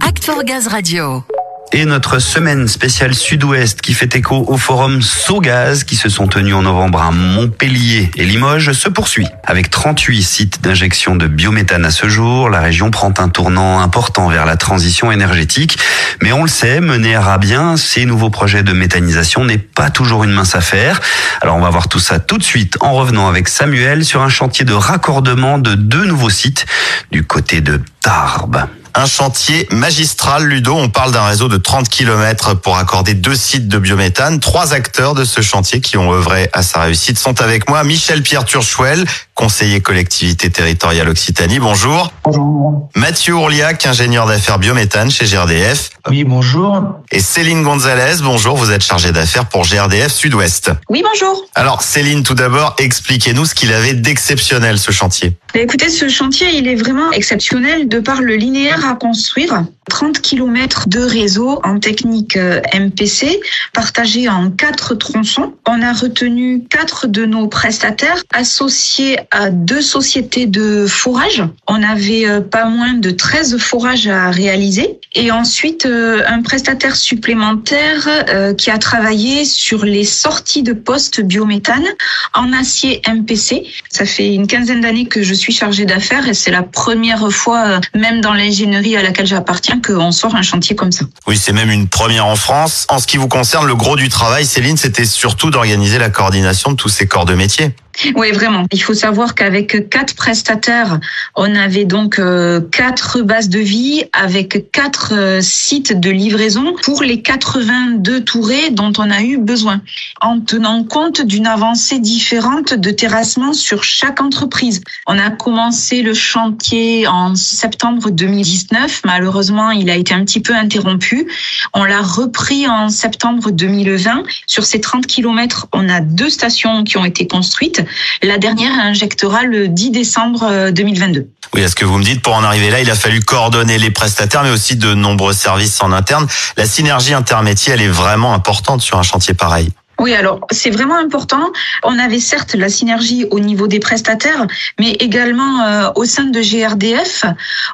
Act Gaz Radio. Et notre semaine spéciale sud-ouest qui fait écho au forum Sogaz qui se sont tenus en novembre à Montpellier et Limoges se poursuit. Avec 38 sites d'injection de biométhane à ce jour, la région prend un tournant important vers la transition énergétique. Mais on le sait, mener à bien ces nouveaux projets de méthanisation n'est pas toujours une mince affaire. Alors on va voir tout ça tout de suite en revenant avec Samuel sur un chantier de raccordement de deux nouveaux sites du côté de Tarbes un chantier magistral, Ludo. On parle d'un réseau de 30 km pour accorder deux sites de biométhane. Trois acteurs de ce chantier qui ont œuvré à sa réussite sont avec moi. Michel-Pierre Turchuel, conseiller collectivité territoriale Occitanie. Bonjour. Bonjour. Mathieu Ourliac, ingénieur d'affaires biométhane chez GRDF. Oui, bonjour. Et Céline Gonzalez, bonjour. Vous êtes chargée d'affaires pour GRDF Sud-Ouest. Oui, bonjour. Alors, Céline, tout d'abord, expliquez-nous ce qu'il avait d'exceptionnel, ce chantier. Écoutez, ce chantier, il est vraiment exceptionnel de par le linéaire à construire. 30 km de réseau en technique euh, MPC partagé en quatre tronçons. On a retenu quatre de nos prestataires associés à deux sociétés de forage. On avait euh, pas moins de 13 forages à réaliser. Et ensuite, euh, un prestataire supplémentaire qui a travaillé sur les sorties de postes biométhane en acier MPC. Ça fait une quinzaine d'années que je suis chargée d'affaires et c'est la première fois, même dans l'ingénierie à laquelle j'appartiens, qu'on sort un chantier comme ça. Oui, c'est même une première en France. En ce qui vous concerne, le gros du travail, Céline, c'était surtout d'organiser la coordination de tous ces corps de métier. Oui, vraiment. Il faut savoir qu'avec quatre prestataires, on avait donc euh, quatre bases de vie avec quatre euh, sites de livraison pour les 82 tourées dont on a eu besoin, en tenant compte d'une avancée différente de terrassement sur chaque entreprise. On a commencé le chantier en septembre 2019. Malheureusement, il a été un petit peu interrompu. On l'a repris en septembre 2020. Sur ces 30 kilomètres, on a deux stations qui ont été construites. La dernière injectera le 10 décembre 2022. Euh, oui, à ce que vous me dites, pour en arriver là, il a fallu coordonner les prestataires, mais aussi de nombreux services en interne. La synergie intermétier, elle est vraiment importante sur un chantier pareil. Oui, alors c'est vraiment important. On avait certes la synergie au niveau des prestataires, mais également euh, au sein de GRDF,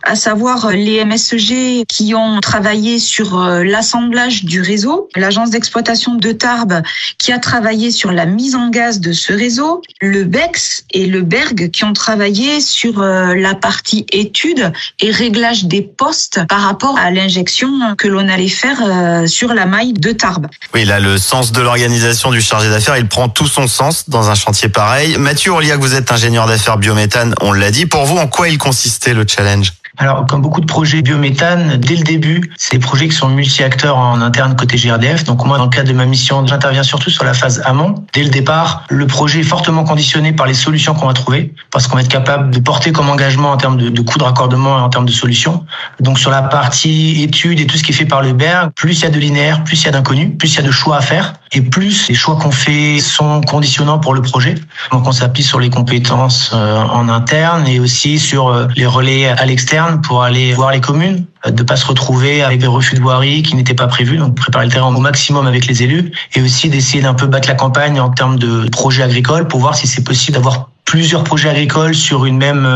à savoir les MSG qui ont travaillé sur euh, l'assemblage du réseau, l'agence d'exploitation de Tarbes qui a travaillé sur la mise en gaz de ce réseau, le BEX et le Berg qui ont travaillé sur euh, la partie étude et réglage des postes par rapport à l'injection que l'on allait faire sur la maille de Tarbes. Oui, là le sens de l'organisation du chargé d'affaires, il prend tout son sens dans un chantier pareil. Mathieu Orliac, vous êtes ingénieur d'affaires biométhane, on l'a dit. Pour vous, en quoi il consistait le challenge? Alors, comme beaucoup de projets biométhane, dès le début, c'est des projets qui sont multi-acteurs en interne côté GRDF. Donc moi, dans le cadre de ma mission, j'interviens surtout sur la phase amont. Dès le départ, le projet est fortement conditionné par les solutions qu'on va trouver, parce qu'on va être capable de porter comme engagement en termes de, coûts de raccordement et en termes de solutions. Donc sur la partie études et tout ce qui est fait par le BERG, plus il y a de linéaire, plus il y a d'inconnus, plus il y a de choix à faire, et plus les choix qu'on fait sont conditionnants pour le projet. Donc on s'appuie sur les compétences euh, en interne et aussi sur euh, les relais à l'externe pour aller voir les communes, euh, de pas se retrouver avec des refus de voirie qui n'étaient pas prévus, donc préparer le terrain au maximum avec les élus, et aussi d'essayer d'un peu battre la campagne en termes de projets agricoles pour voir si c'est possible d'avoir plusieurs projets agricoles sur une même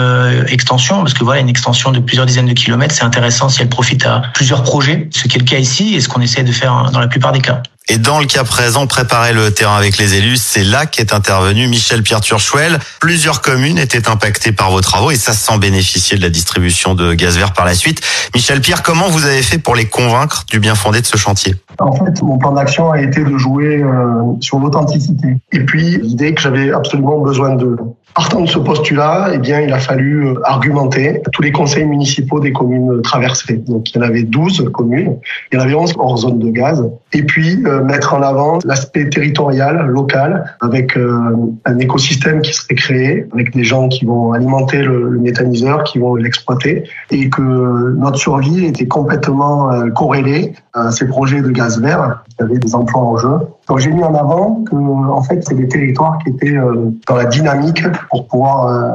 extension, parce que voilà, une extension de plusieurs dizaines de kilomètres, c'est intéressant si elle profite à plusieurs projets, ce qui est le cas ici et ce qu'on essaie de faire dans la plupart des cas. Et dans le cas présent, préparer le terrain avec les élus, c'est là qu'est intervenu Michel Pierre Turchuel. Plusieurs communes étaient impactées par vos travaux et ça sans bénéficier de la distribution de gaz vert par la suite. Michel Pierre, comment vous avez fait pour les convaincre du bien fondé de ce chantier? En fait, mon plan d'action a été de jouer euh, sur l'authenticité. Et puis, l'idée que j'avais absolument besoin de Partant de ce postulat, eh bien, il a fallu euh, argumenter tous les conseils municipaux des communes traversées. Donc, il y en avait 12 communes. Il y en avait 11 hors zone de gaz. Et puis, euh, mettre en avant l'aspect territorial, local, avec euh, un écosystème qui serait créé, avec des gens qui vont alimenter le, le méthaniseur, qui vont l'exploiter, et que notre survie était complètement corrélée à ces projets de gaz vert. Il y avait des emplois en jeu. Donc, j'ai mis en avant que, en fait, c'est des territoires qui étaient dans la dynamique pour pouvoir euh,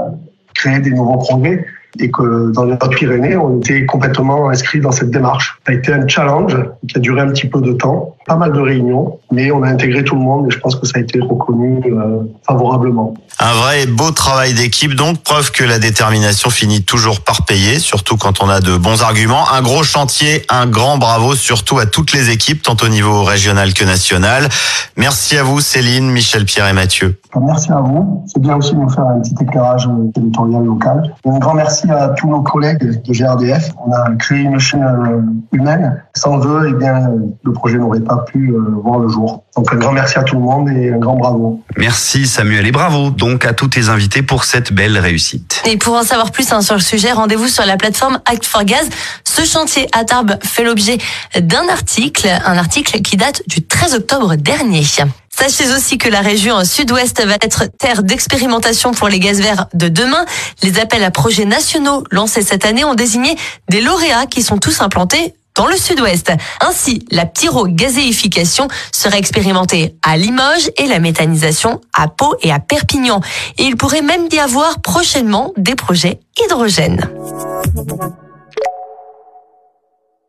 créer des nouveaux projets et que dans les Pyrénées, on était complètement inscrit dans cette démarche. Ça a été un challenge qui a duré un petit peu de temps, pas mal de réunions, mais on a intégré tout le monde et je pense que ça a été reconnu euh, favorablement. Un vrai et beau travail d'équipe, donc preuve que la détermination finit toujours par payer, surtout quand on a de bons arguments. Un gros chantier, un grand bravo surtout à toutes les équipes, tant au niveau régional que national. Merci à vous Céline, Michel, Pierre et Mathieu. Merci à vous. C'est bien aussi de nous faire un petit éclairage territorial local. Un grand merci à tous nos collègues de GRDF. On a créé une chaîne euh, humaine. Sans eux, eh bien, le projet n'aurait pas pu euh, voir le jour. Donc un grand merci à tout le monde et un grand bravo. Merci Samuel et bravo donc à tous tes invités pour cette belle réussite. Et pour en savoir plus hein, sur le sujet, rendez-vous sur la plateforme Act for Gaz. Ce chantier à Tarbes fait l'objet d'un article, un article qui date du 13 octobre dernier. Sachez aussi que la région sud-ouest va être terre d'expérimentation pour les gaz verts de demain. Les appels à projets nationaux lancés cette année ont désigné des lauréats qui sont tous implantés dans le sud-ouest. Ainsi, la pyrogazéification sera expérimentée à Limoges et la méthanisation à Pau et à Perpignan. Et il pourrait même y avoir prochainement des projets hydrogène.